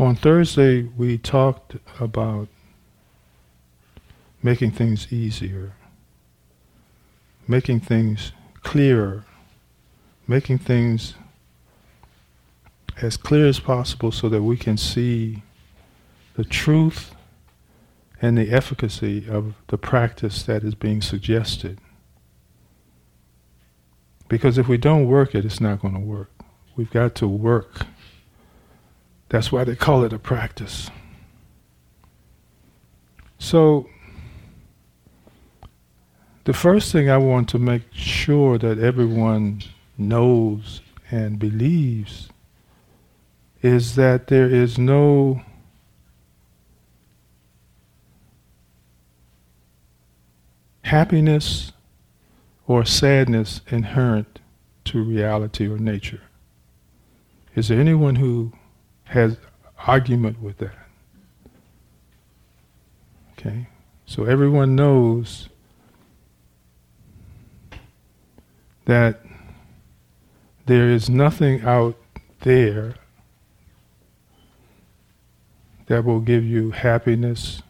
On Thursday, we talked about making things easier, making things clearer, making things as clear as possible so that we can see the truth and the efficacy of the practice that is being suggested. Because if we don't work it, it's not going to work. We've got to work. That's why they call it a practice. So, the first thing I want to make sure that everyone knows and believes is that there is no happiness or sadness inherent to reality or nature. Is there anyone who has argument with that? Okay, so everyone knows that there is nothing out there that will give you happiness.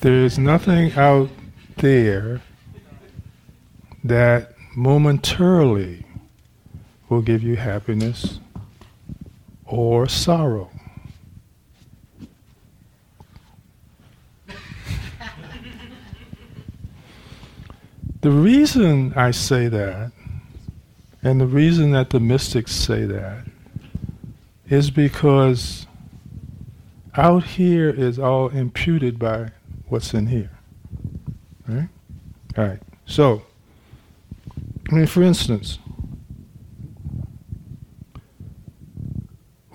There is nothing out there that momentarily will give you happiness or sorrow. the reason I say that and the reason that the mystics say that is because out here is all imputed by what's in here. Right? All right. So, I mean, for instance,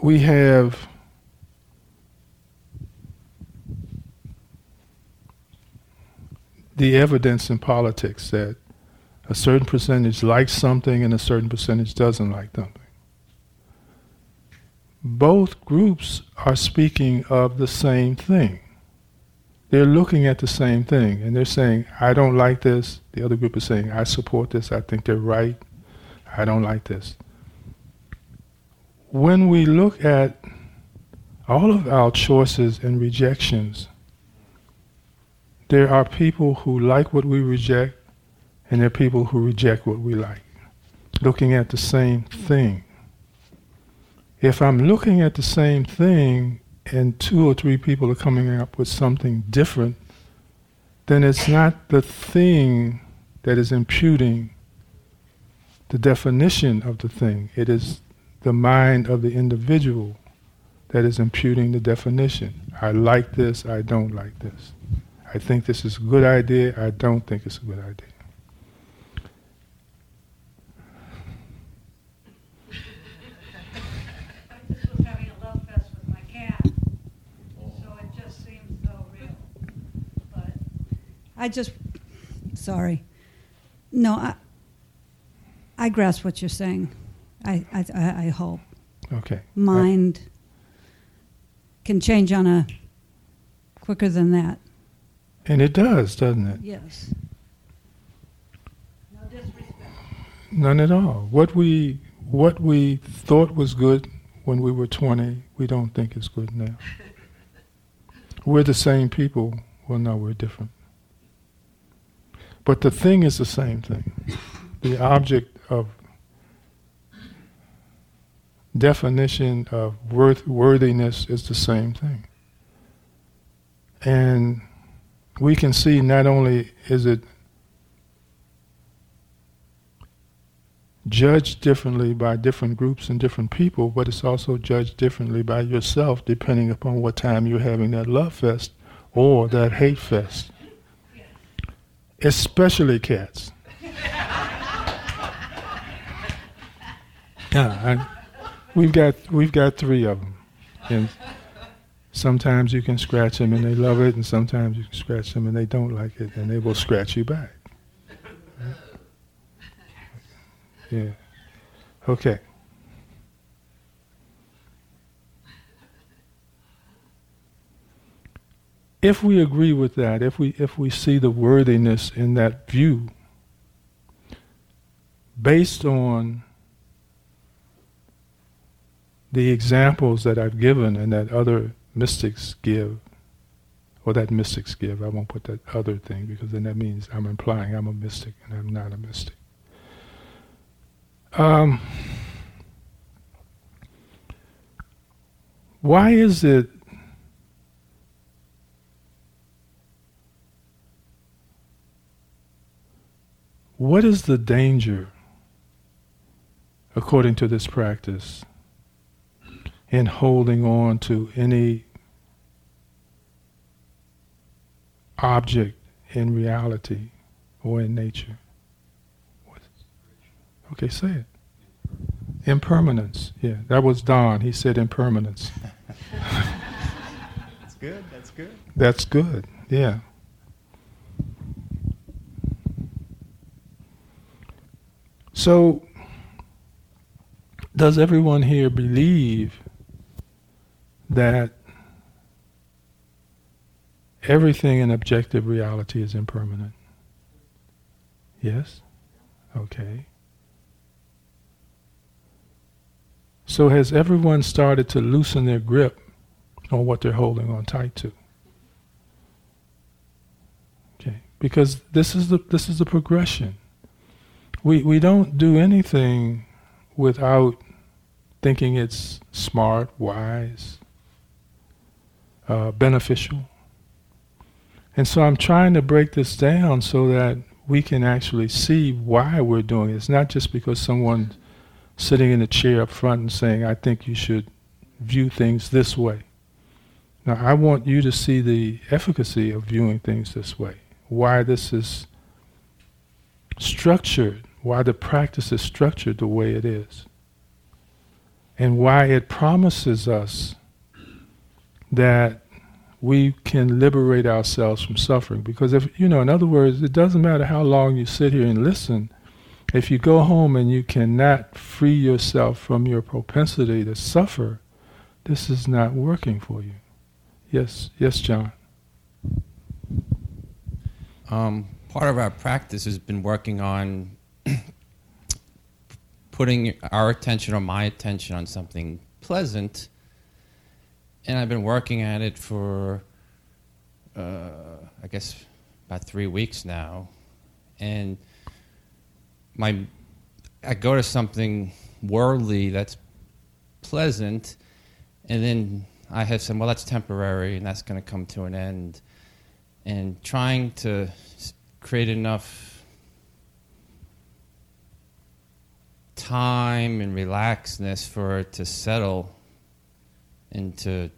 we have the evidence in politics that a certain percentage likes something and a certain percentage doesn't like something. Both groups are speaking of the same thing. They're looking at the same thing and they're saying, I don't like this. The other group is saying, I support this. I think they're right. I don't like this. When we look at all of our choices and rejections, there are people who like what we reject and there are people who reject what we like, looking at the same thing. If I'm looking at the same thing and two or three people are coming up with something different, then it's not the thing that is imputing the definition of the thing. It is the mind of the individual that is imputing the definition. I like this, I don't like this. I think this is a good idea, I don't think it's a good idea. I just, sorry. No, I, I grasp what you're saying. I, I, I hope. Okay. Mind can change on a quicker than that. And it does, doesn't it? Yes. No disrespect. None at all. What we what we thought was good when we were 20, we don't think is good now. we're the same people. Well, no, we're different. But the thing is the same thing. The object of definition of worth, worthiness is the same thing. And we can see not only is it judged differently by different groups and different people, but it's also judged differently by yourself depending upon what time you're having that love fest or that hate fest especially cats. yeah, I, we've got we've got three of them, and sometimes you can scratch them and they love it, and sometimes you can scratch them and they don't like it, and they will scratch you back. Yeah. Okay. If we agree with that, if we, if we see the worthiness in that view, based on the examples that I've given and that other mystics give, or that mystics give, I won't put that other thing because then that means I'm implying I'm a mystic and I'm not a mystic. Um, why is it what is the danger according to this practice in holding on to any object in reality or in nature. Okay, say it. Impermanence. Yeah, that was Don. He said impermanence. that's good. That's good. That's good. Yeah. So, does everyone here believe that everything in objective reality is impermanent? Yes? Okay. So has everyone started to loosen their grip on what they're holding on tight to? Okay. Because this is the this is the progression. We we don't do anything without thinking it's smart, wise, uh, beneficial. And so I'm trying to break this down so that we can actually see why we're doing it. It's not just because someone sitting in a chair up front and saying, I think you should view things this way. Now, I want you to see the efficacy of viewing things this way, why this is structured, why the practice is structured the way it is, and why it promises us that we can liberate ourselves from suffering. Because if, you know, in other words, it doesn't matter how long you sit here and listen, if you go home and you cannot free yourself from your propensity to suffer, this is not working for you. Yes, yes, John. Um, part of our practice has been working on putting our attention or my attention on something pleasant and I've been working at it for, uh, I guess, about three weeks now, and my, I go to something worldly that's pleasant, and then I have some, well, that's temporary, and that's going to come to an end, and trying to create enough time and relaxedness for it to settle into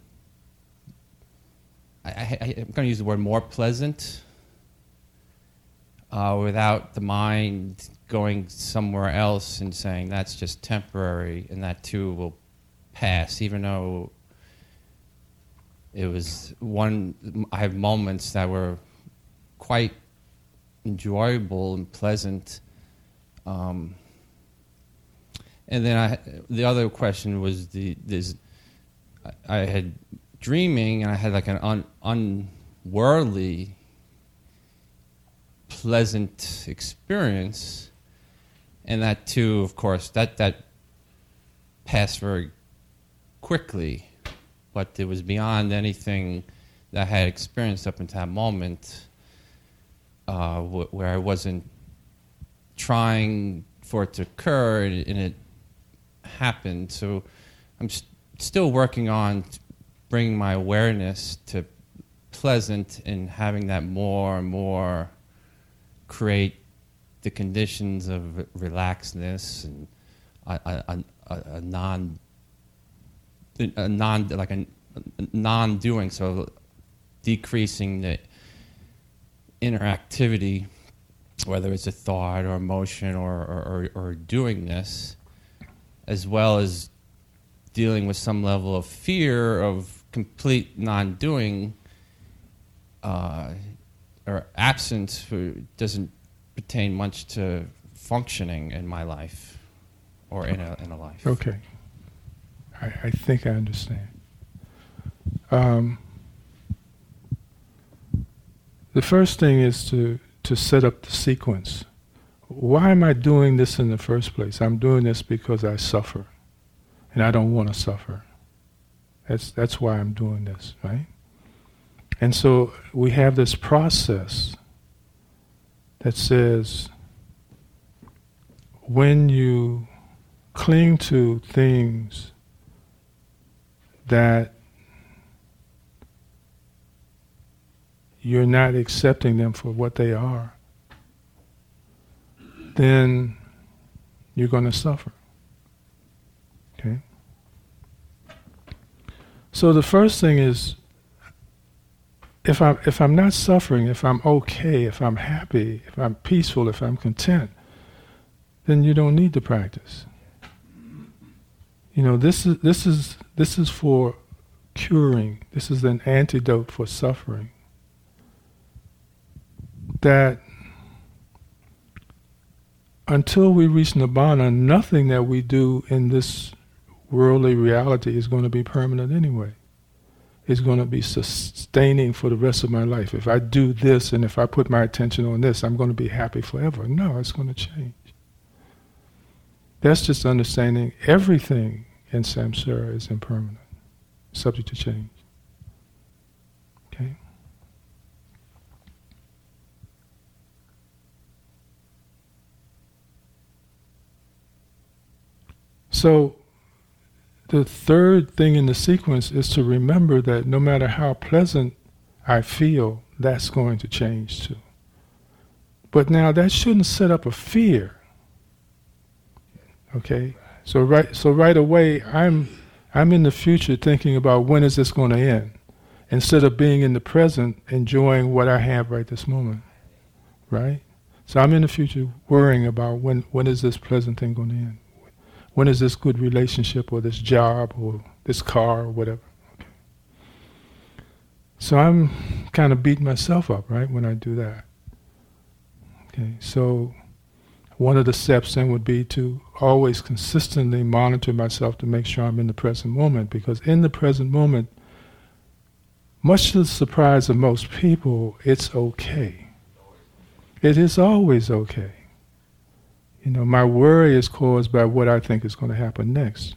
I, I, am going to use the word more pleasant uh, without the mind going somewhere else and saying that's just temporary and that too will pass, even though it was one, I have moments that were quite enjoyable and pleasant. Um, and then I, the other question was the, this, I had dreaming and I had like an un, unworldly, pleasant experience. And that too, of course, that, that passed very quickly, but it was beyond anything that I had experienced up until that moment uh, wh- where I wasn't trying for it to occur and, it happened. So I'm st- still working on bringing my awareness to pleasant and having that more and more create the conditions of relaxedness and a, a, a, a non a non like a, non doing so decreasing the interactivity whether it's a thought or emotion or, or, or, or doing this as well as dealing with some level of fear of complete non-doing uh, or absence doesn't pertain much to functioning in my life or in a, in a life. Okay. I, I think I understand. Um, the first thing is to, to set up the sequence. Why am I doing this in the first place? I'm doing this because I suffer, and I don't want to suffer. That's that's why I'm doing this, right? And so we have this process that says when you cling to things that you're not accepting them for what they are, then you're going to suffer. Okay? So the first thing is if I'm if I'm not suffering, if I'm okay, if I'm happy, if I'm peaceful, if I'm content, then you don't need to practice. You know, this is this is this is for curing. This is an antidote for suffering. That until we reach nibbana, nothing that we do in this worldly reality is going to be permanent anyway. It's going to be sustaining for the rest of my life. If I do this and if I put my attention on this, I'm going to be happy forever. No, it's going to change. That's just understanding everything in samsara is impermanent, subject to change. Okay? So, the third thing in the sequence is to remember that no matter how pleasant I feel, that's going to change too. But now that shouldn't set up a fear Okay, so right, so right away, I'm, I'm in the future thinking about when is this going to end, instead of being in the present, enjoying what I have right this moment, right? So I'm in the future worrying about when, when is this pleasant thing going to end, when is this good relationship or this job or this car or whatever. Okay. So I'm kind of beating myself up, right, when I do that. Okay, so one of the steps then would be to always consistently monitor myself to make sure I'm in the present moment because in the present moment, much to the surprise of most people, it's okay. It is always okay. You know, my worry is caused by what I think is going to happen next.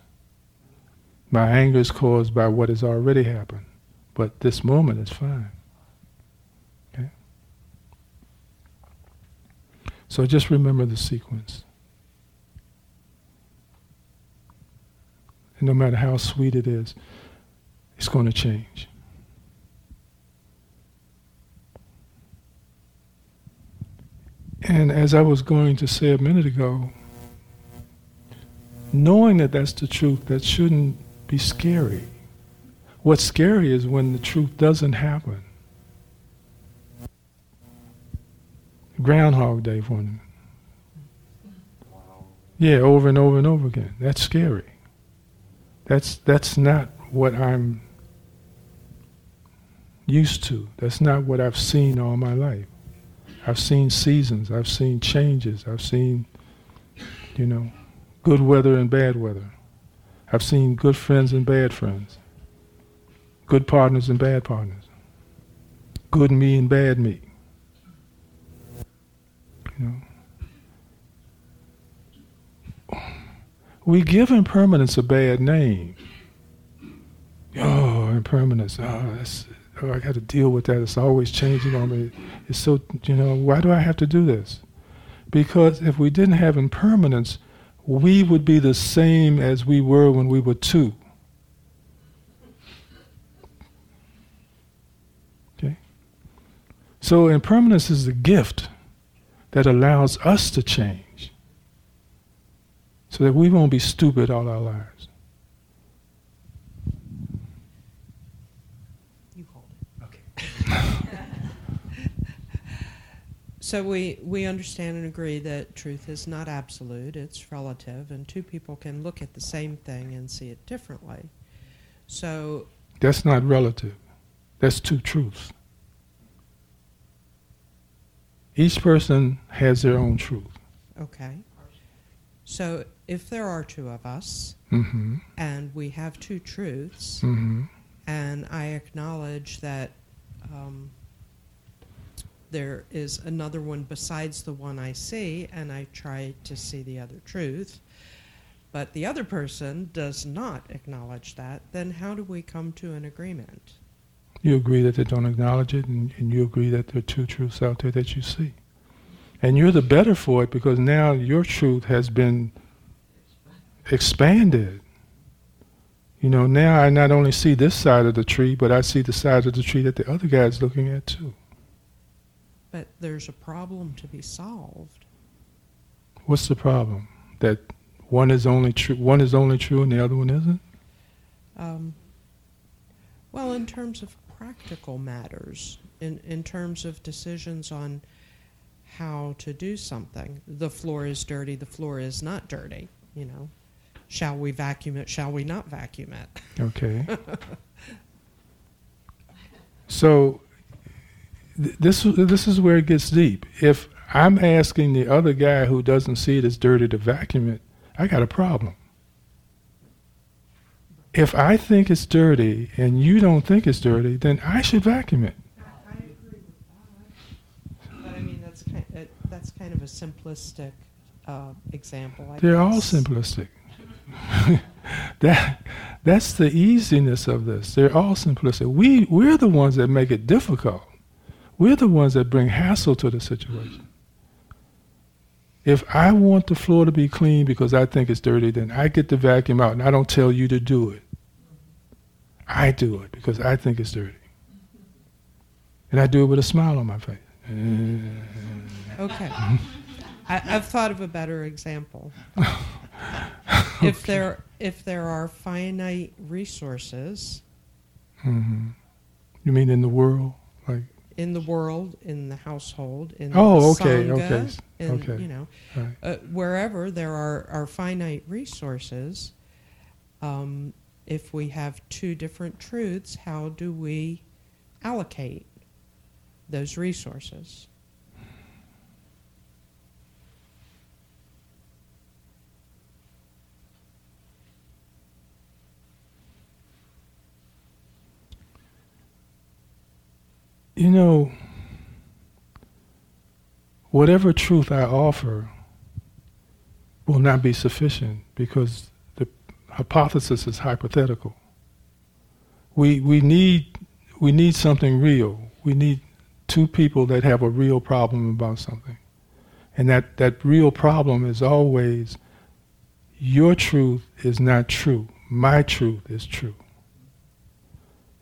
My anger is caused by what has already happened. But this moment is fine. Okay? So just remember the sequence. And no matter how sweet it is, it's going to change. And as I was going to say a minute ago, knowing that that's the truth, that shouldn't be scary. What's scary is when the truth doesn't happen. Groundhog Day for them. Yeah, over and over and over again. That's scary. That's that's not what I'm used to. That's not what I've seen all my life. I've seen seasons, I've seen changes, I've seen, you know, good weather and bad weather. I've seen good friends and bad friends, good partners and bad partners, good me and bad me. You know. We give impermanence a bad name. Oh, impermanence. Oh, that's, oh, I got to deal with that. It's always changing on me. It's so, you know, why do I have to do this? Because if we didn't have impermanence, we would be the same as we were when we were two. Okay? So impermanence is the gift that allows us to change so that we won't be stupid all our lives. You hold it. Okay. So we, we understand and agree that truth is not absolute, it's relative, and two people can look at the same thing and see it differently. So that's not relative. That's two truths. Each person has their own truth. Okay. So if there are two of us mm-hmm. and we have two truths, mm-hmm. and I acknowledge that um, there is another one besides the one I see, and I try to see the other truth, but the other person does not acknowledge that, then how do we come to an agreement? You agree that they don't acknowledge it, and, and you agree that there are two truths out there that you see. And you're the better for it because now your truth has been expanded. You know, now I not only see this side of the tree, but I see the side of the tree that the other guy is looking at too. But there's a problem to be solved. What's the problem? That one is only true, one is only true, and the other one isn't. Um, well, in terms of practical matters, in in terms of decisions on how to do something, the floor is dirty. The floor is not dirty. You know, shall we vacuum it? Shall we not vacuum it? Okay. so this this is where it gets deep. If I'm asking the other guy who doesn't see it as dirty to vacuum it, I got a problem. If I think it's dirty and you don't think it's dirty, then I should vacuum it. I agree with that. But I mean, that's kind that's kind of a simplistic uh, example. I They're all simplistic. that that's the easiness of this. They're all simplistic. We we're the ones that make it difficult. We're the ones that bring hassle to the situation. If I want the floor to be clean because I think it's dirty, then I get the vacuum out and I don't tell you to do it. I do it because I think it's dirty. And I do it with a smile on my face. Okay. I, I've thought of a better example. If there if there are finite resources hmm You mean in the world? Like, in the world, in the household, in Oh, the okay, sangha, okay, in okay. you know, right. uh, wherever there are, are finite resources, um, if we have two different truths, how do we allocate those resources? You know, whatever truth I offer will not be sufficient because the hypothesis is hypothetical. We, we, need, we need something real. We need two people that have a real problem about something. And that, that real problem is always your truth is not true. My truth is true.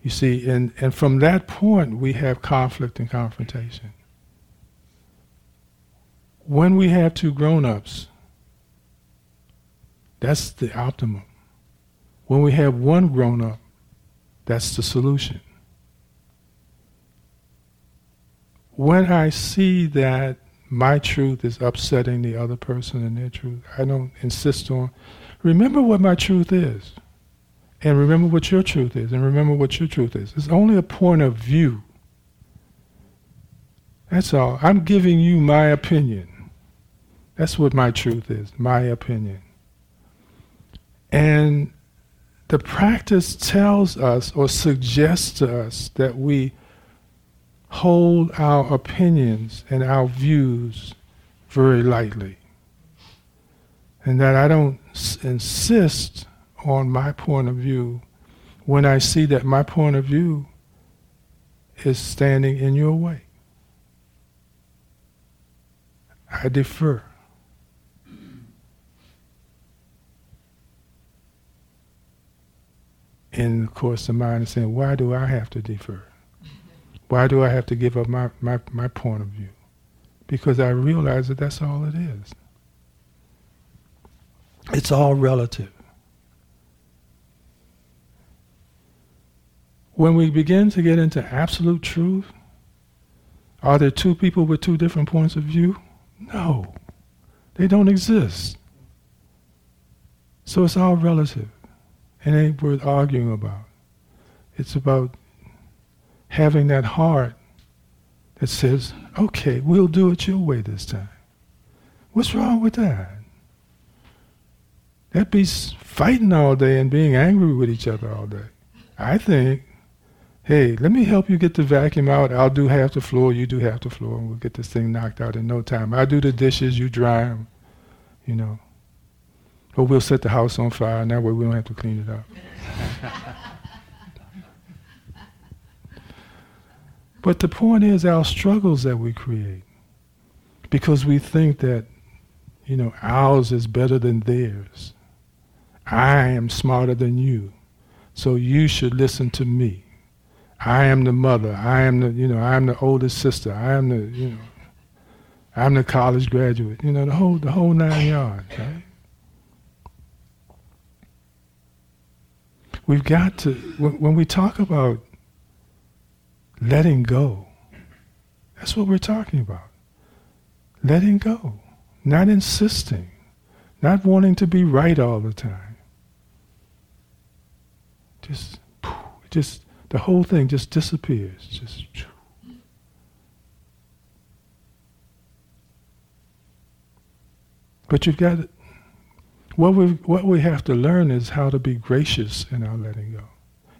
You see, and, and from that point, we have conflict and confrontation. When we have two grown ups, that's the optimum. When we have one grown up, that's the solution. When I see that my truth is upsetting the other person and their truth, I don't insist on, remember what my truth is. And remember what your truth is, and remember what your truth is. It's only a point of view. That's all. I'm giving you my opinion. That's what my truth is, my opinion. And the practice tells us or suggests to us that we hold our opinions and our views very lightly. And that I don't s- insist on my point of view when I see that my point of view is standing in your way. I defer. And of course, the mind is saying, why do I have to defer? Why do I have to give up my, my, my point of view? Because I realize that that's all it is. It's all relative. When we begin to get into absolute truth, are there two people with two different points of view? No. They don't exist. So it's all relative. It ain't worth arguing about. It's about having that heart that says, okay, we'll do it your way this time. What's wrong with that? That beats fighting all day and being angry with each other all day. I think hey, let me help you get the vacuum out. I'll do half the floor, you do half the floor, and we'll get this thing knocked out in no time. I do the dishes, you dry them, you know. Or we'll set the house on fire, and that way we don't have to clean it up. but the point is our struggles that we create. Because we think that, you know, ours is better than theirs. I am smarter than you, so you should listen to me. I am the mother. I am the, you know, I am the oldest sister. I am the, you know, I'm the college graduate. You know, the whole, the whole nine yards, right? We've got to, when, when we talk about letting go, that's what we're talking about. Letting go, not insisting, not wanting to be right all the time. Just, just the whole thing just disappears. Just. But you've got what we what we have to learn is how to be gracious in our letting go.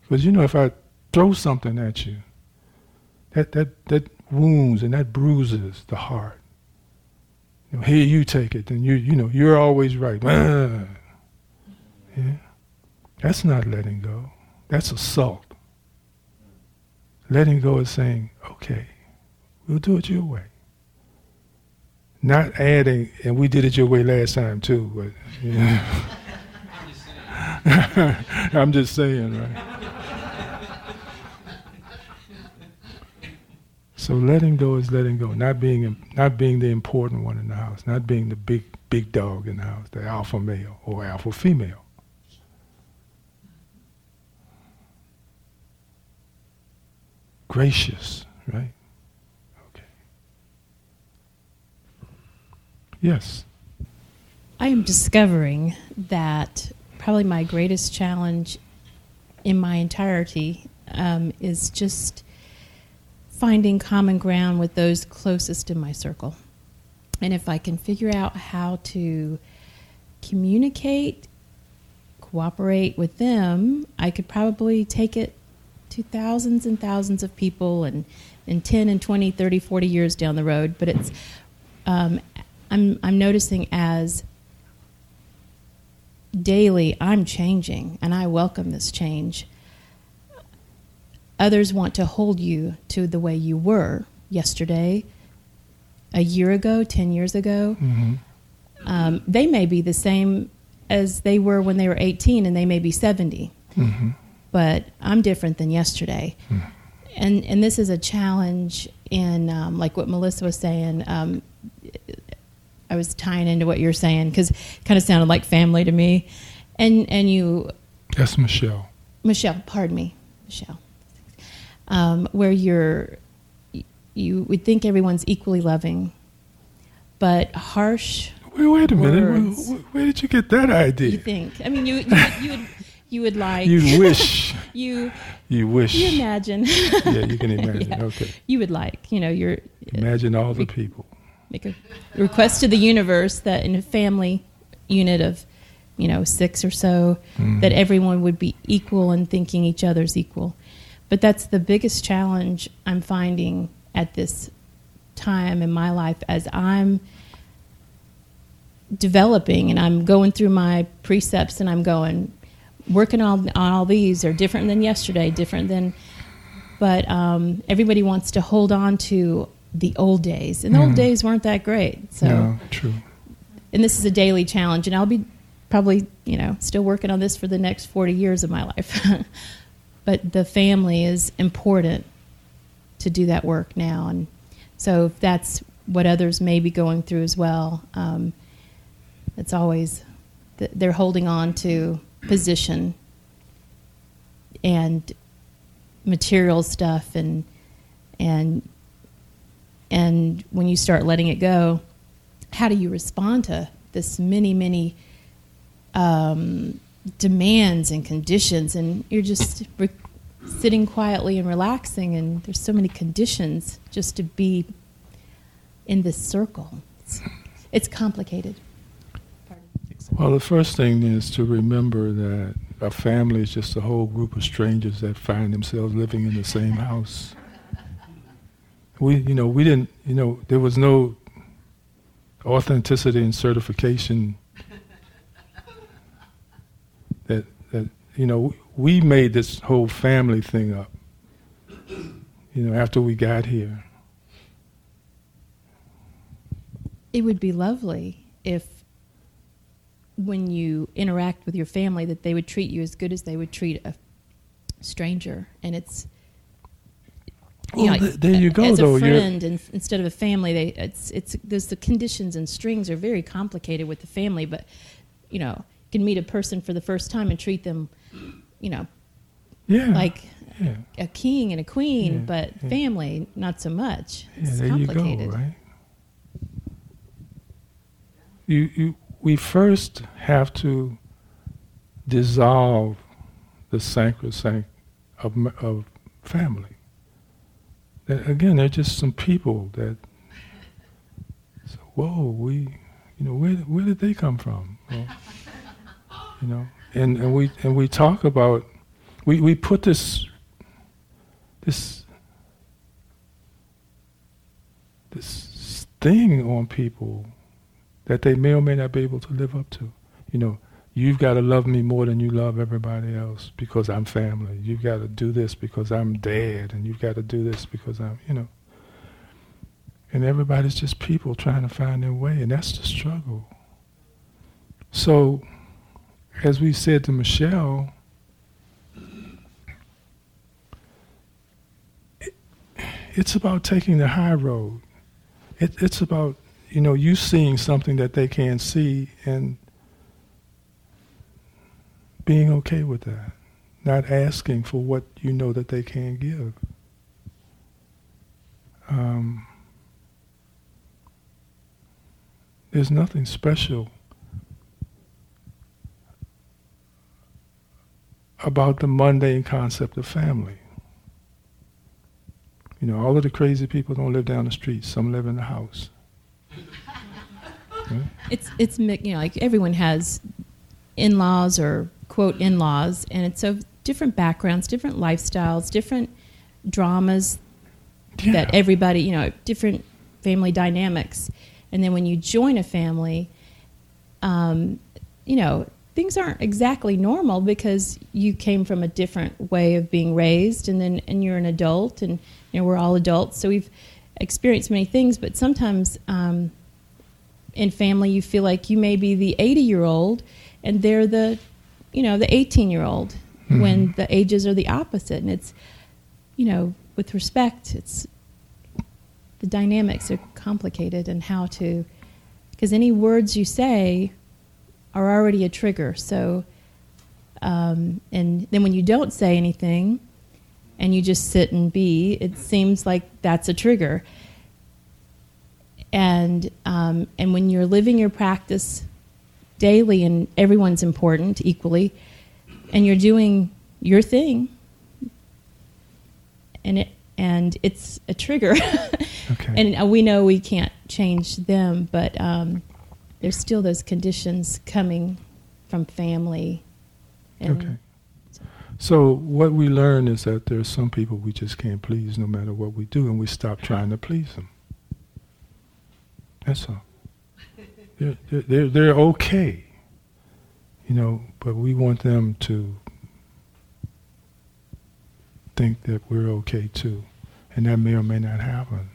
Because you know, if I throw something at you, that that that wounds and that bruises the heart. Here you take it, and you you know you're always right. yeah, that's not letting go. That's assault. Letting go is saying, okay, we'll do it your way. Not adding, and we did it your way last time too, but you know. I'm just saying, right? So letting go is letting go, not being not being the important one in the house, not being the big big dog in the house, the alpha male or alpha female. Gracious, right? Okay. Yes. I am discovering that probably my greatest challenge in my entirety um, is just finding common ground with those closest in my circle. And if I can figure out how to communicate, cooperate with them, I could probably take it to thousands and thousands of people and, in 10 and 20, 30, 40 years down the road. But it's, um, I'm, I'm noticing as daily I'm changing and I welcome this change. Others want to hold you to the way you were yesterday, a year ago, 10 years ago. Mm-hmm. Um, they may be the same as they were when they were 18 and they may be 70. Mm-hmm but I'm different than yesterday. Mm. And and this is a challenge in um, like what Melissa was saying. Um, I was tying into what you're saying because it kind of sounded like family to me. And and you. That's Michelle. Michelle, pardon me, Michelle. Um, where you're, you would think everyone's equally loving, but harsh. Wait, wait a minute. Where, where, did you get that idea? You think? I mean, you you, you would you would like. You wish. you. You wish. You imagine. yeah, you can imagine. Yeah. Okay. You would like, you know, you're. Imagine all the people. Make a request to the universe that in a family unit of, you know, six or so, mm-hmm. that everyone would be equal and thinking each other's equal. But that's the biggest challenge I'm finding at this time in my life as I'm developing and I'm going through my precepts and I'm going, working on, on all these are different than yesterday, different than, but um, everybody wants to hold on to the old days, and the mm. old days weren't that great. So, no, true. And this is a daily challenge, and I'll be probably, you know, still working on this for the next forty years of my life. but the family is important to do that work now, and so if that's what others may be going through as well, um, it's always they're holding on to position and material stuff and and and when you start letting it go how do you respond to this many many um, demands and conditions? And you're just re- sitting quietly and relaxing and there's so many conditions just to be in this circle. It's, it's complicated well, the first thing is to remember that a family is just a whole group of strangers that find themselves living in the same house. We, you know, we didn't, you know, there was no authenticity and certification that that you know we made this whole family thing up. You know, after we got here. It would be lovely if when you interact with your family that they would treat you as good as they would treat a stranger and it's you Well, know, th- there you go, as though. a friend instead of a family they it's it's there's the conditions and strings are very complicated with the family but you know you can meet a person for the first time and treat them you know Yeah. like yeah. a king and a queen Yeah, but yeah. family not so much Yeah, it's there complicated you go, right? You, you, we first have to dissolve the sacrosanct of, of family. Again, they're just some people that, so, whoa, we, you know, where, where did they come from? Well, you know, and, and we and we talk about, we, we put this, this this thing on people that they may or may not be able to live up to. You know, you've got to love me more than you love everybody else because I'm family. You've got to do this because I'm dad, and you've got to do this because I'm, you know. And everybody's just people trying to find their way, and that's the struggle. So, as we said to Michelle, it, it's about taking the high road it, it's about you know you seeing something that they can't see and being okay with that not asking for what you know that they can't give um, there's nothing special about the mundane concept of family you know, all of the crazy people don't live down the street. Some live in the house. It's it's you know like everyone has in-laws or quote in-laws, and it's of different backgrounds, different lifestyles, different dramas Yeah. that everybody you know different family dynamics, and then when you join a family, um, you know things aren't exactly normal because you came from a different way of being raised, and then and you're an adult, and you know we're all adults, so we've experienced many things, but sometimes. Um, in family you feel like you may be the 80 year old and they're the you know the 18 year old when the ages are the opposite and it's you know with respect it's the dynamics are complicated and how to because any words you say are already a trigger so um, and then when you don't say anything and you just sit and be it seems like that's a trigger and um, and when you're living your practice daily and everyone's important equally and you're doing your thing and it and it's a trigger Okay. and uh, we know we can't change them but um, there's still those conditions coming from family and okay. So what we learn is that there are some people we just can't please no matter what we do, and we stop trying to please them. That's all. They're, they're, they're, okay, you know, but we want them to think that we're okay too, and that may or may not happen.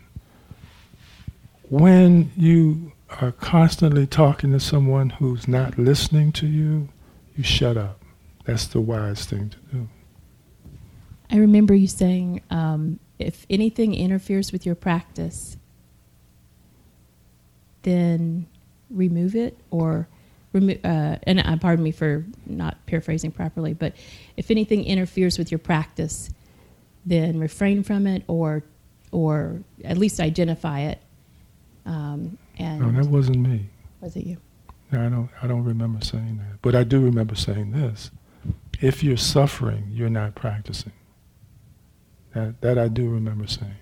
When you are constantly talking to someone who's not listening to you, you shut up. That's the wise thing to do. I remember you saying um, if anything interferes with your practice, then remove it or remo- uh, and uh, pardon me for not paraphrasing properly, but if anything interferes with your practice, then refrain from it or or at least identify it. Um, and No, that wasn't me. was it you? No, I don't. I don't remember saying that. But I do remember saying this: if you're suffering, you're not practicing. That that I do remember saying.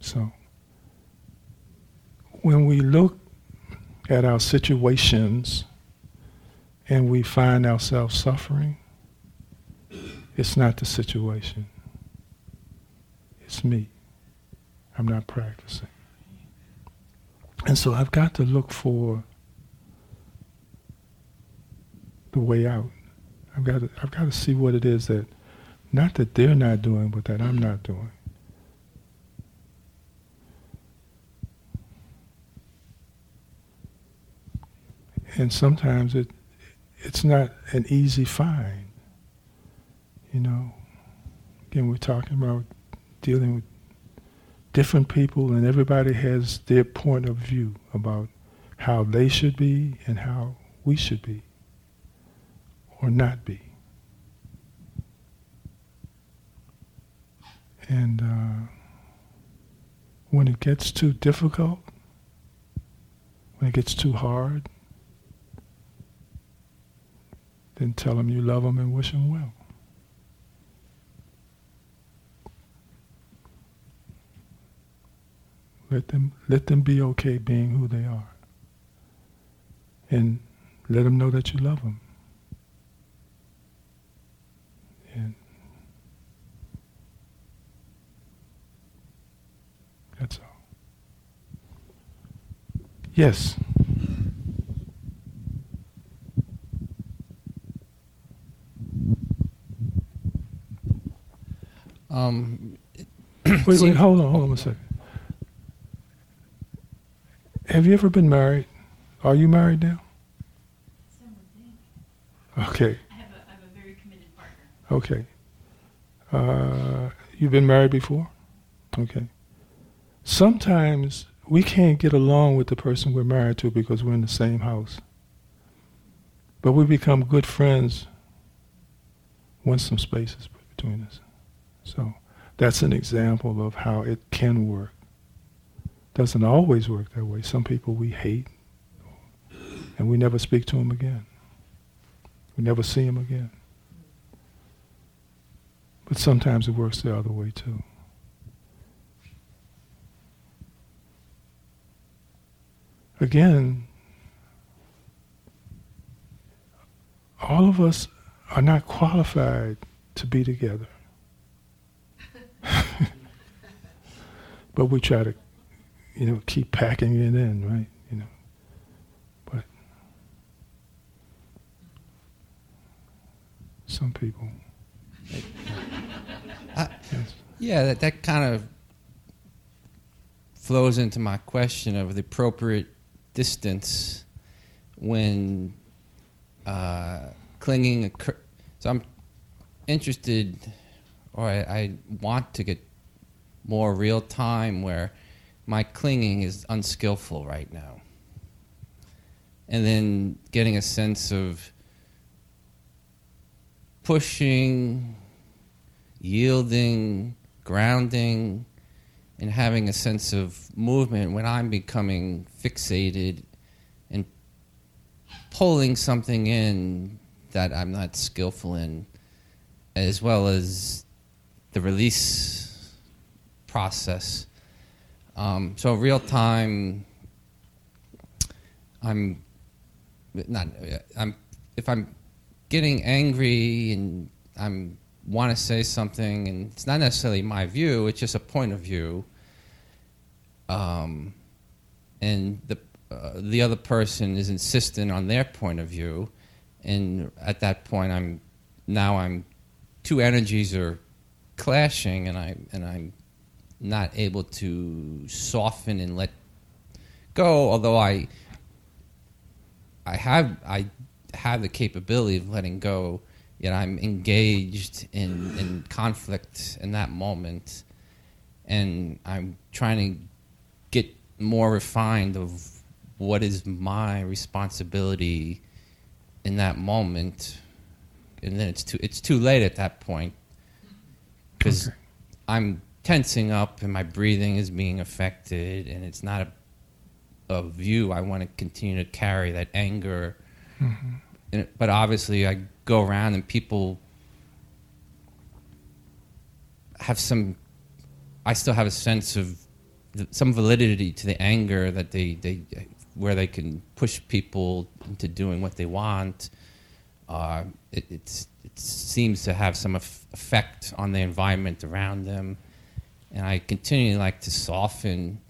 So when we look at our situations and we find ourselves suffering, it's not the situation. It's me. I'm not practicing. And so I've got to look for the way out. I've got to, I've got to see what it is that, not that they're not doing, but that I'm not doing. And sometimes it, it's not an easy find. You know, again, we're talking about dealing with different people, and everybody has their point of view about how they should be and how we should be or not be. And uh, when it gets too difficult, when it gets too hard, then tell them you love them and wish them well. Let them let them be okay being who they are. And let them know that you love them. And that's all. Yes. Um, Wait, wait, hold on, hold on a second. Have you ever been married? Are you married now? Okay, I have a, I have a very committed partner. okay. Uh, you've been married before? Okay. Sometimes we can't get along with the person we're married to because we're in the same house. But we become good friends once some space is put between us. So that's an example of how it can work. Doesn't always work that way. Some people we hate, and we never speak to them again. We never see them again. But sometimes it works the other way too. Again, all of us are not qualified to be together. but we try to, you know, keep packing it in, right? You know, but some people. I- yes. Yeah, that, that kind of flows into my question of the appropriate distance when uh, clinging occur. So I'm interested, or I, I want to get more real time where my clinging is unskillful right now. And then getting a sense of pushing, yielding, grounding, and having a sense of movement when I'm becoming fixated and pulling something in that I'm not skillful in, as well as the release process. Um, so real time, I'm not. I'm if I'm getting angry and I'm want to say something, and it's not necessarily my view; it's just a point of view. Um, and the uh, the other person is insistent on their point of view, and at that point, I'm now I'm two energies are clashing, and I and I'm not able to soften and let go. Although I I have I have the capability of letting go yet I'm engaged in, in conflict in that moment, and I'm trying to more refined of what is my responsibility in that moment, and then it's too it's too late at that point because Okay. I'm tensing up and my breathing is being affected, and it's not a, a view I want to continue to carry that anger Mhm. and, but obviously I go around and people have some I still have a sense of some validity to the anger that they, they where they can push people into doing what they want Uh, it, it seems to have some eff- effect on the environment around them. And I continually like to soften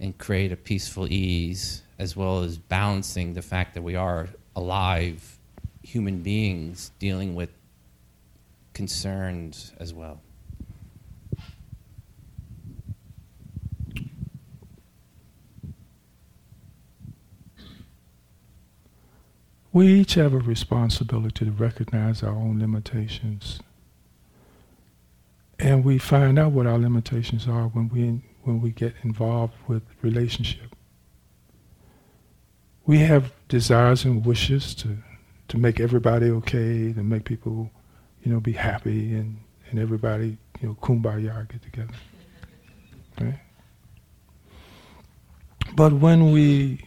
and create a peaceful ease, as well as balancing the fact that we are alive human beings dealing with concerns as well. We each have a responsibility to recognize our own limitations. And we find out what our limitations are when we, when we get involved with relationship. We have desires and wishes to, to make everybody okay, to make people, you know, be happy and, and everybody, you know, kumbaya get together. Right? But when we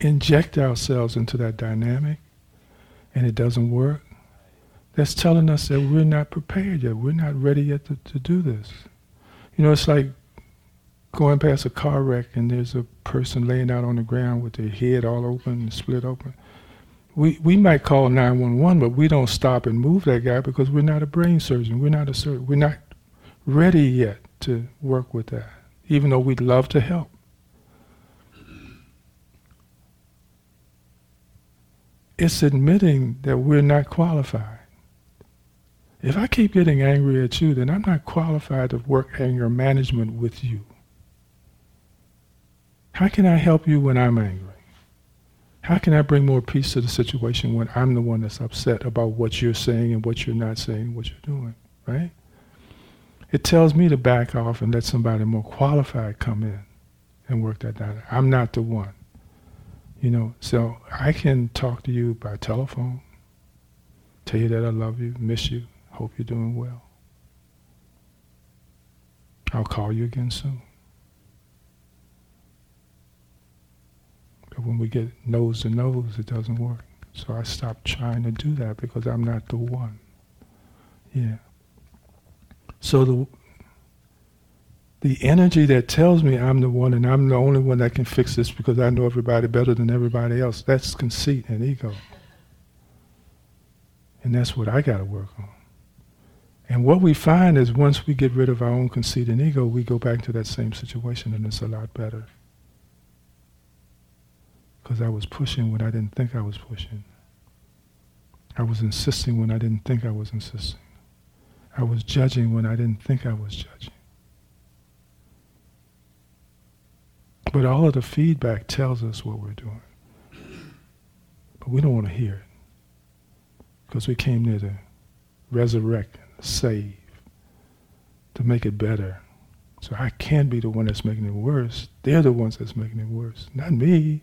inject ourselves into that dynamic and it doesn't work, that's telling us that we're not prepared yet. We're not ready yet to, to do this. You know, it's like going past a car wreck and there's a person laying out on the ground with their head all open and split open. We, we might call 911, but we don't stop and move that guy because we're not a brain surgeon. We're not a surgeon. We're not ready yet to work with that, even though we'd love to help. It's admitting that we're not qualified. If I keep getting angry at you, then I'm not qualified to work anger management with you. How can I help you when I'm angry? How can I bring more peace to the situation when I'm the one that's upset about what you're saying and what you're not saying, and what you're doing, right? It tells me to back off and let somebody more qualified come in and work that out. I'm not the one. You know, so I can talk to you by telephone, tell you that I love you, miss you, hope you're doing well. I'll call you again soon. But when we get nose to nose, it doesn't work. So I stopped trying to do that because I'm not the one. Yeah. So the the energy that tells me I'm the one and I'm the only one that can fix this because I know everybody better than everybody else, that's conceit and ego. And that's what I got to work on. And what we find is once we get rid of our own conceit and ego, we go back to that same situation and it's a lot better. Because I was pushing when I didn't think I was pushing. I was insisting when I didn't think I was insisting. I was judging when I didn't think I was judging. But all of the feedback tells us what we're doing. But we don't want to hear it. Because we came there to resurrect, save, to make it better. So I can't be the one that's making it worse. They're the ones that's making it worse, not me.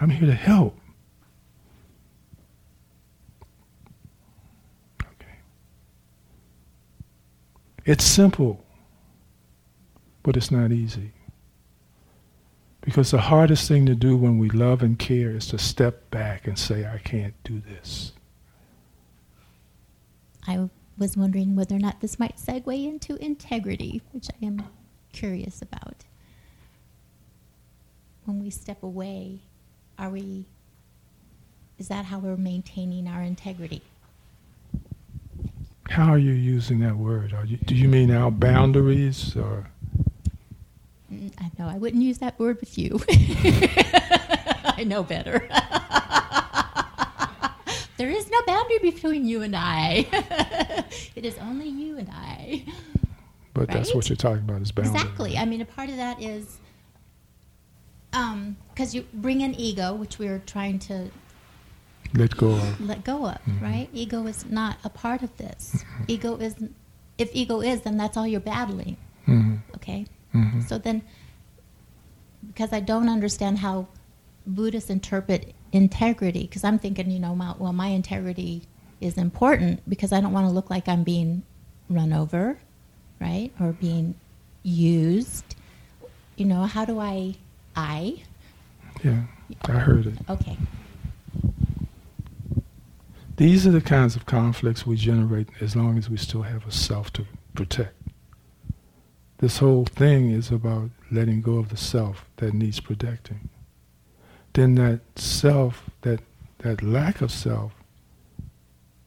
I'm here to help. Okay. It's simple, but it's not easy. Because the hardest thing to do when we love and care is to step back and say, I can't do this. I was wondering whether or not this might segue into integrity, which I am curious about. When we step away, are we, is that how we're maintaining our integrity? How are you using that word? You, do you mean our boundaries or? Mm, I know I wouldn't use that word with you. I know better. there is no boundary between you and I. it is only you and I. But right? that's what you're talking about is boundary. Exactly. I mean, a part of that is because um, you bring in ego, which we're trying to let go of. Let go of, mm-hmm. right? Ego is not a part of this. Mm-hmm. Ego is, if ego is, then that's all you're battling. Mm-hmm. Okay. Mm-hmm. So then, because I don't understand how Buddhists interpret integrity, because I'm thinking, you know, my, well, my integrity is important because I don't want to look like I'm being run over, right, or being used. You know, how do I, I? Yeah, I heard it. Okay. These are the kinds of conflicts we generate as long as we still have a self to protect this whole thing is about letting go of the self that needs protecting. Then that self, that that lack of self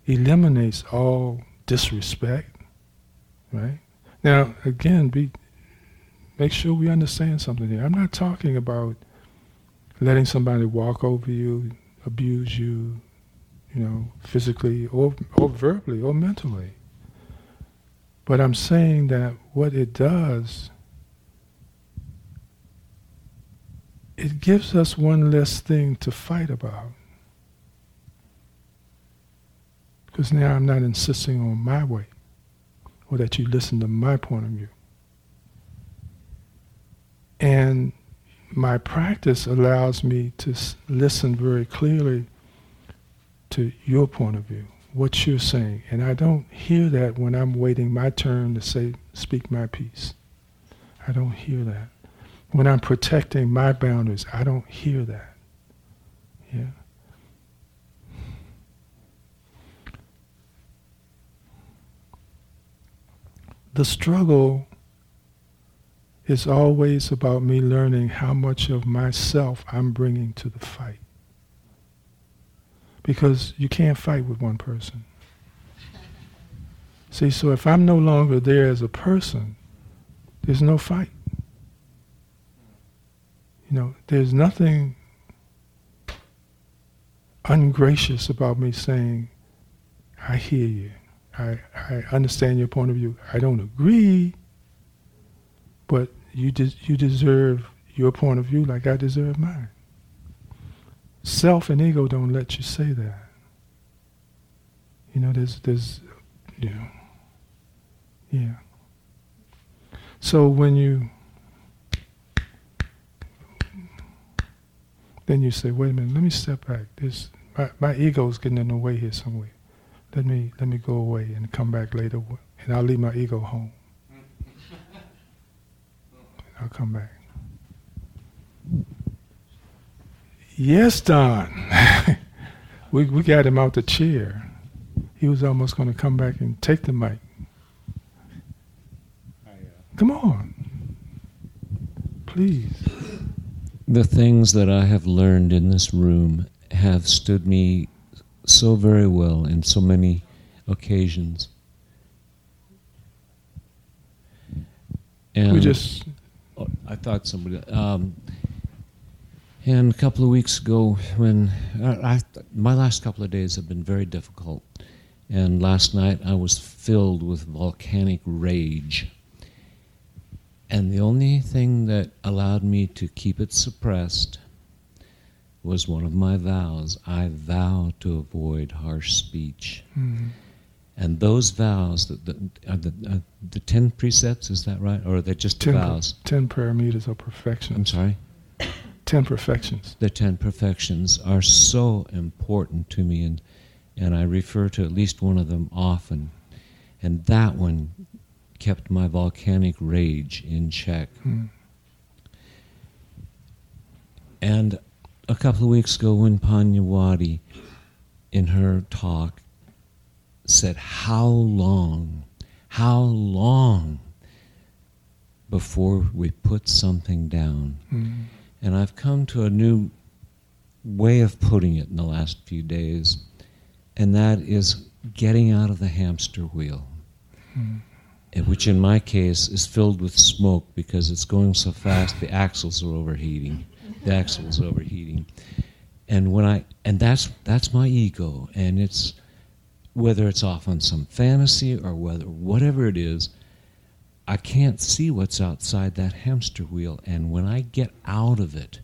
eliminates all disrespect, right? Now, again, be make sure we understand something here. I'm not talking about letting somebody walk over you, abuse you, you know, physically or or verbally or mentally. But I'm saying that what it does it gives us one less thing to fight about. Because now I'm not insisting on my way or that you listen to my point of view. And my practice allows me to listen very clearly to your point of view, what you're saying. And I don't hear that when I'm waiting my turn to say, speak my piece. I don't hear that. When I'm protecting my boundaries, I don't hear that. Yeah. The struggle is always about me learning how much of myself I'm bringing to the fight. Because you can't fight with one person. See, so if I'm no longer there as a person, there's no fight. You know, there's nothing ungracious about me saying, I hear you. I, I understand your point of view. I don't agree, but you, des- you deserve your point of view like I deserve mine. Self and ego don't let you say that. You know, there's, there's, you know, yeah. So when you Then you say, wait a minute, let me step back. This my, my ego's getting in the way here somewhere. Let me let me go away and come back later and I'll leave my ego home. I'll come back. Yes, Don. we we got him out the chair. He was almost going to come back and take the mic. Come on. Please the things that I have learned in this room have stood me so very well in so many occasions. And we just. I thought somebody. Um, and a couple of weeks ago, when I, I, my last couple of days have been very difficult, and last night I was filled with volcanic rage. And the only thing that allowed me to keep it suppressed was one of my vows. I vow to avoid harsh speech. Mm-hmm. And those vows, the, the, are the, are the ten precepts, is that right? Or are they just ten vows? ten parameters of perfection. I'm sorry? Ten perfections. The ten perfections are so important to me, and, and I refer to at least one of them often. And that one kept my volcanic rage in check. Mm. And a couple of weeks ago, when Pannavati, in her talk, said, How long, how long before we put something down? Mm. And I've come to a new way of putting it in the last few days, and that is getting out of the hamster wheel. Mm which in my case is filled with smoke because it's going so fast the axles are overheating. The axles overheating. And when I and that's that's my ego and it's whether it's off on some fantasy or whether whatever it is, I can't see what's outside that hamster wheel and when I get out of it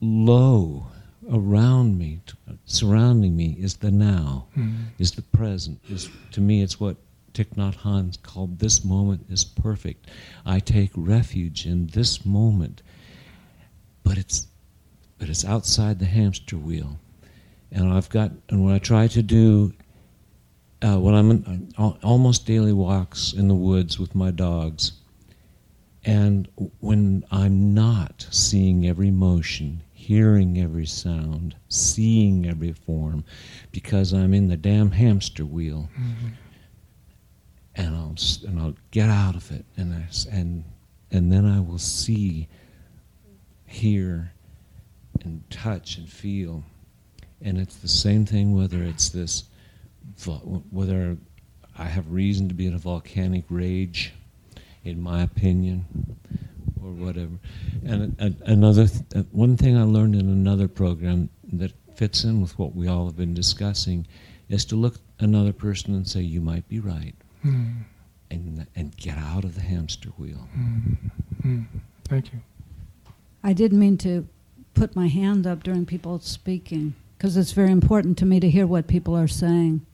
low around me surrounding me is the now mm-hmm. is the present is to me it's what Thich Nhat Hanh called This Moment is Perfect. I take refuge in this moment. But it's but it's outside the hamster wheel. And I've got and what I try to do uh, when I'm in, uh, almost daily walks in the woods with my dogs, and when I'm not seeing every motion, hearing every sound, seeing every form, because I'm in the damn hamster wheel. Mm-hmm and I'll and I'll get out of it, and I, and and then I will see, hear, and touch and feel, And it's the same thing whether it's this, whether I have reason to be in a volcanic rage, in my opinion, or whatever. And another, th- uh, one thing I learned in another program that fits in with what we all have been discussing is to look another person and say, "You might be right," mm. and and get out of the hamster wheel. Mm. Mm. Thank you. I didn't mean to put my hand up during people speaking because it's very important to me to hear what people are saying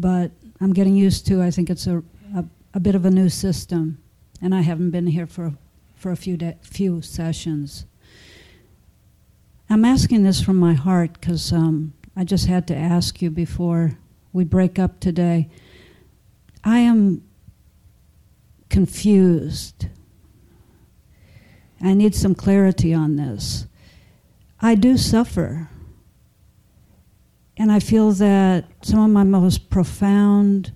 but I'm getting used to. I think it's a, a, a bit of a new system, and I haven't been here for for a few de- few sessions. I'm asking this from my heart because um, I just had to ask you before we break up today. I am confused. I need some clarity on this. I do suffer and I feel that some of my most profound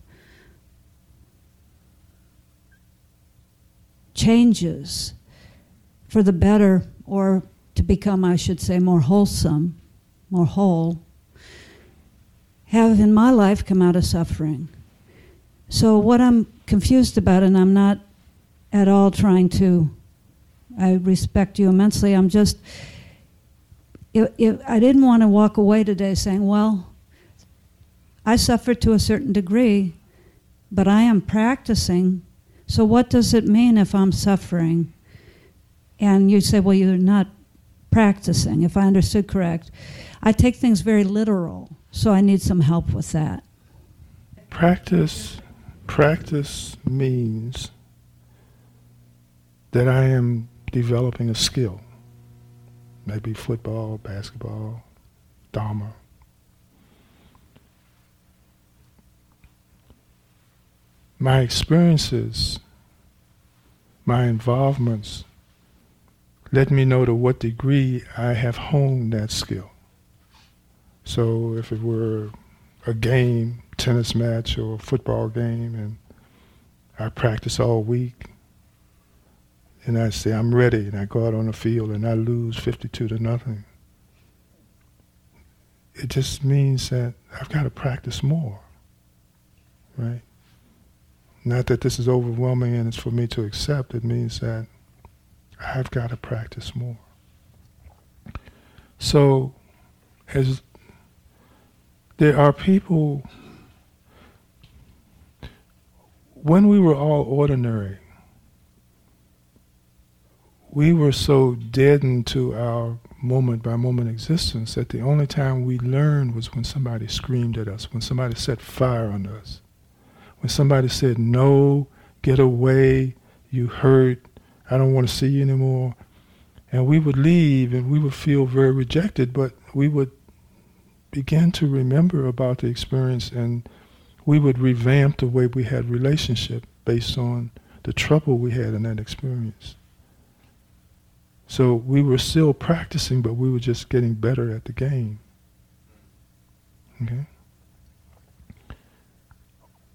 changes for the better, or to become, I should say, more wholesome, more whole, have in my life come out of suffering. So, what I'm confused about, and I'm not at all trying to, I respect you immensely, I'm just it, I didn't want to walk away today saying, well, I suffered to a certain degree, but I am practicing. So, what does it mean if I'm suffering? And you say, well, you're not practicing, if I understood correct. I take things very literal, so I need some help with that. Practice, practice means that I am developing a skill maybe football, basketball, Dharma. My experiences, my involvements, let me know to what degree I have honed that skill. So if it were a game, tennis match or a football game, and I practice all week, and I say, I'm ready, and I go out on the field and I lose 52 to nothing. It just means that I've got to practice more, right? Not that this is overwhelming and it's for me to accept, it means that I've got to practice more. So, as there are people, when we were all ordinary, we were so deadened to our moment by moment existence that the only time we learned was when somebody screamed at us, when somebody set fire on us, when somebody said, No, get away, you hurt, I don't want to see you anymore. And we would leave and we would feel very rejected, but we would begin to remember about the experience and we would revamp the way we had relationship based on the trouble we had in that experience. So we were still practicing, but we were just getting better at the game. Okay?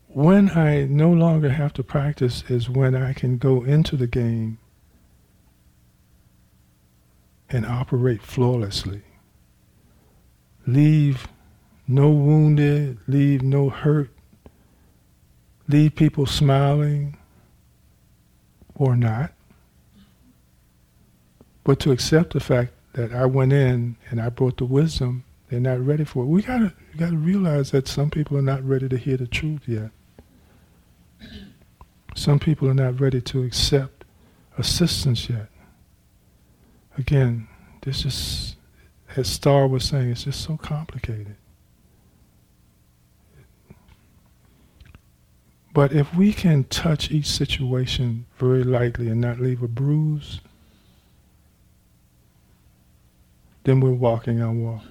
When I no longer have to practice is when I can go into the game and operate flawlessly. Leave no wounded, leave no hurt, leave people smiling or not. But to accept the fact that I went in and I brought the wisdom, they're not ready for it. We gotta we gotta realize that some people are not ready to hear the truth yet. Some people are not ready to accept assistance yet. Again, this is as Star was saying, it's just so complicated. But if we can touch each situation very lightly and not leave a bruise, then we're walking our walk.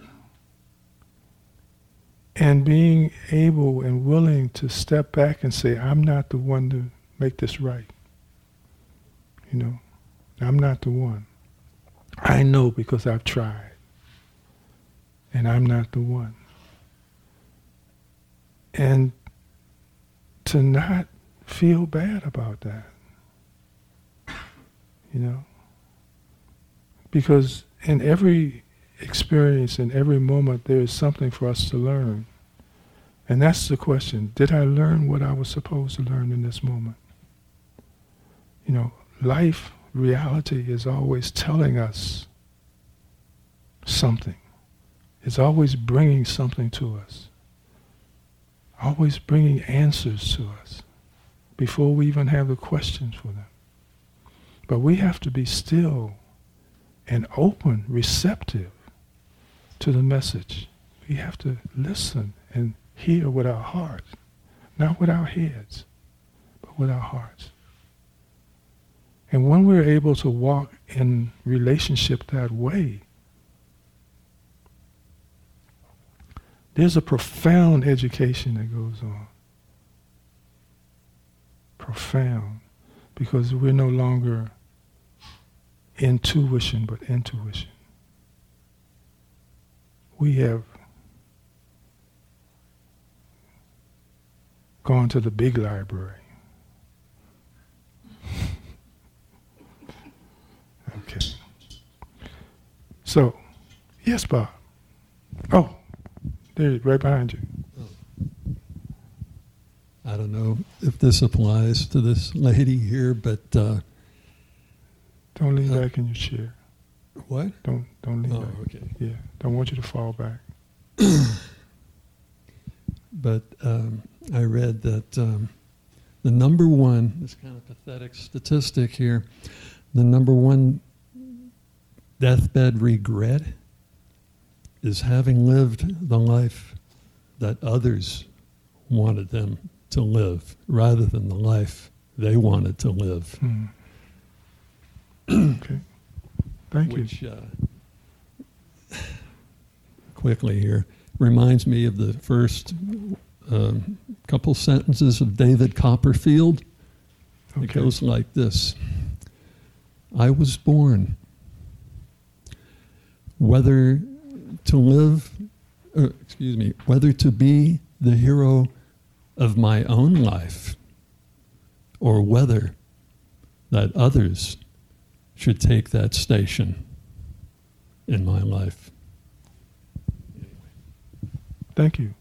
And being able and willing to step back and say, I'm not the one to make this right. You know, I'm not the one. I know because I've tried. And I'm not the one. And to not feel bad about that. You know? Because in every experience, in every moment, there is something for us to learn. And that's the question. Did I learn what I was supposed to learn in this moment? You know, life, reality is always telling us something. It's always bringing something to us. Always bringing answers to us before we even have the questions for them. But we have to be still and open, receptive to the message. We have to listen and hear with our hearts, not with our heads, but with our hearts. And when we're able to walk in relationship that way, there's a profound education that goes on. Profound. Because we're no longer intuition, but intuition. We have gone to the big library. okay. So, yes, Bob. Oh, there, right behind you. I don't know if this applies to this lady here, but uh, don't lean uh, back in your chair. What? Don't don't lean oh, back. okay. Yeah, don't want you to fall back. but um, I read that um, the number one, this kind of pathetic statistic here, the number one deathbed regret is having lived the life that others wanted them to live rather than the life they wanted to live. Hmm. okay. Thank which, you. Uh, quickly here reminds me of the first um, couple sentences of David Copperfield. Okay. It goes like this I was born. Whether to live, uh, excuse me, whether to be the hero of my own life or whether that others should take that station in my life. Thank you.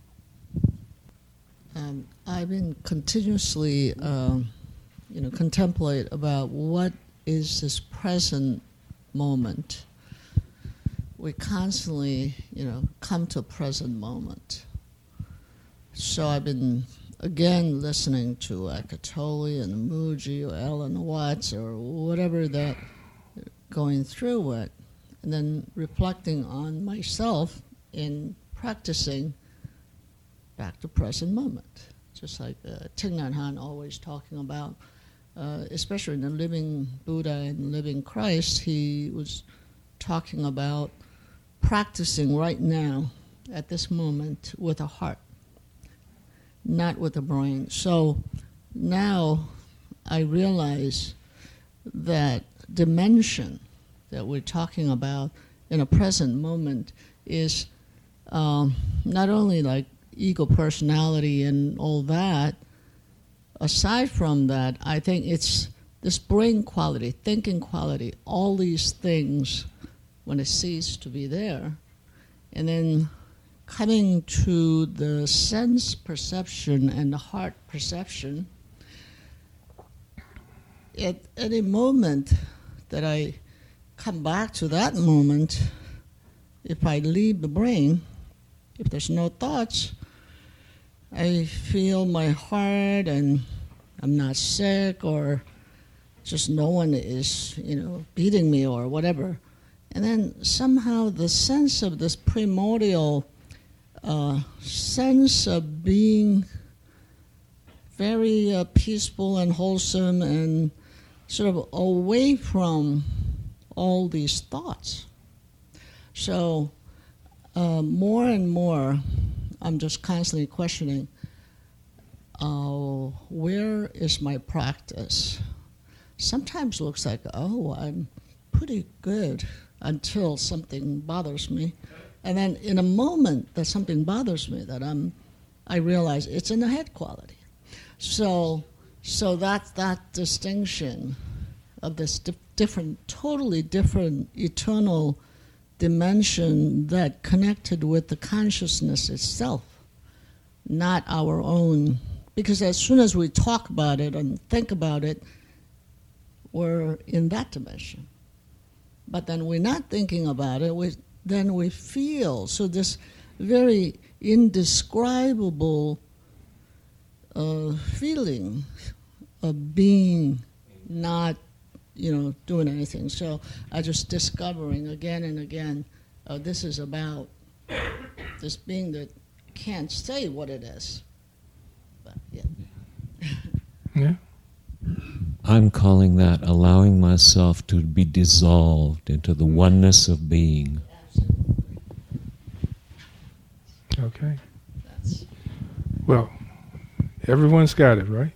Um, I've been continuously, um, you know, contemplate about what is this present moment. We constantly, you know, come to present moment. So I've been again listening to Tolle and Mooji or Alan Watts or whatever that going through it, and then reflecting on myself in practicing back to present moment. Just like uh, Thich Nhat Hanh always talking about, uh, especially in the Living Buddha and Living Christ, he was talking about practicing right now at this moment with a heart, not with a brain. So now I realize that dimension that we're talking about in a present moment is um, not only like ego personality and all that. Aside from that, I think it's this brain quality, thinking quality, all these things when it ceases to be there. And then coming to the sense perception and the heart perception, at any moment that I come back to that moment, if I leave the brain, if there's no thoughts, I feel my heart and I'm not sick or just no one is, you know, beating me or whatever. And then somehow the sense of this primordial uh, sense of being very uh, peaceful and wholesome and sort of away from all these thoughts. So, uh, more and more, I'm just constantly questioning uh, where is my practice? Sometimes looks like, oh, I'm pretty good until something bothers me. And then in a moment that something bothers me, that I'm, I realize it's in the head quality. So, so that that distinction of this di- different, totally different eternal dimension that connected with the consciousness itself, not our own. Because as soon as we talk about it and think about it, we're in that dimension. But then we're not thinking about it, we, then we feel. So, this very indescribable uh, feeling of being not, you know, doing anything. So I just discovering again and again, uh, this is about this being that can't say what it is. But yeah. Yeah. I'm calling that allowing myself to be dissolved into the oneness of being. Okay. That's Well, everyone's got it, right?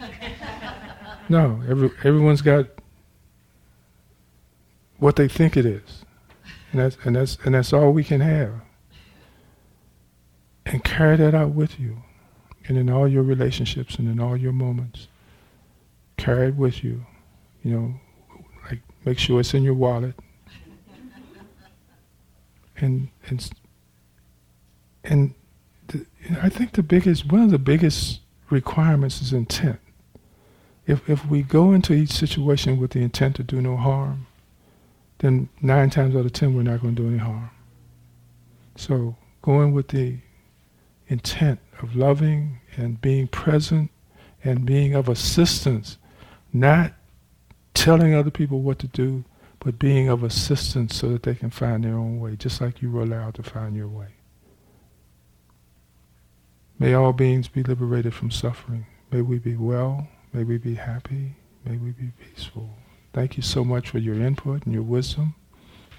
no, every, everyone's got what they think it is, and that's and that's and that's all we can have. And carry that out with you, and in all your relationships and in all your moments. Carry it with you, you know, like make sure it's in your wallet, and and and the, I think the biggest, one of the biggest requirements is intent. If if we go into each situation with the intent to do no harm, then nine times out of ten we're not going to do any harm. So going with the intent of loving and being present and being of assistance, not telling other people what to do, but being of assistance so that they can find their own way, just like you were allowed to find your way. May all beings be liberated from suffering. May we be well. May we be happy. May we be peaceful. Thank you so much for your input and your wisdom.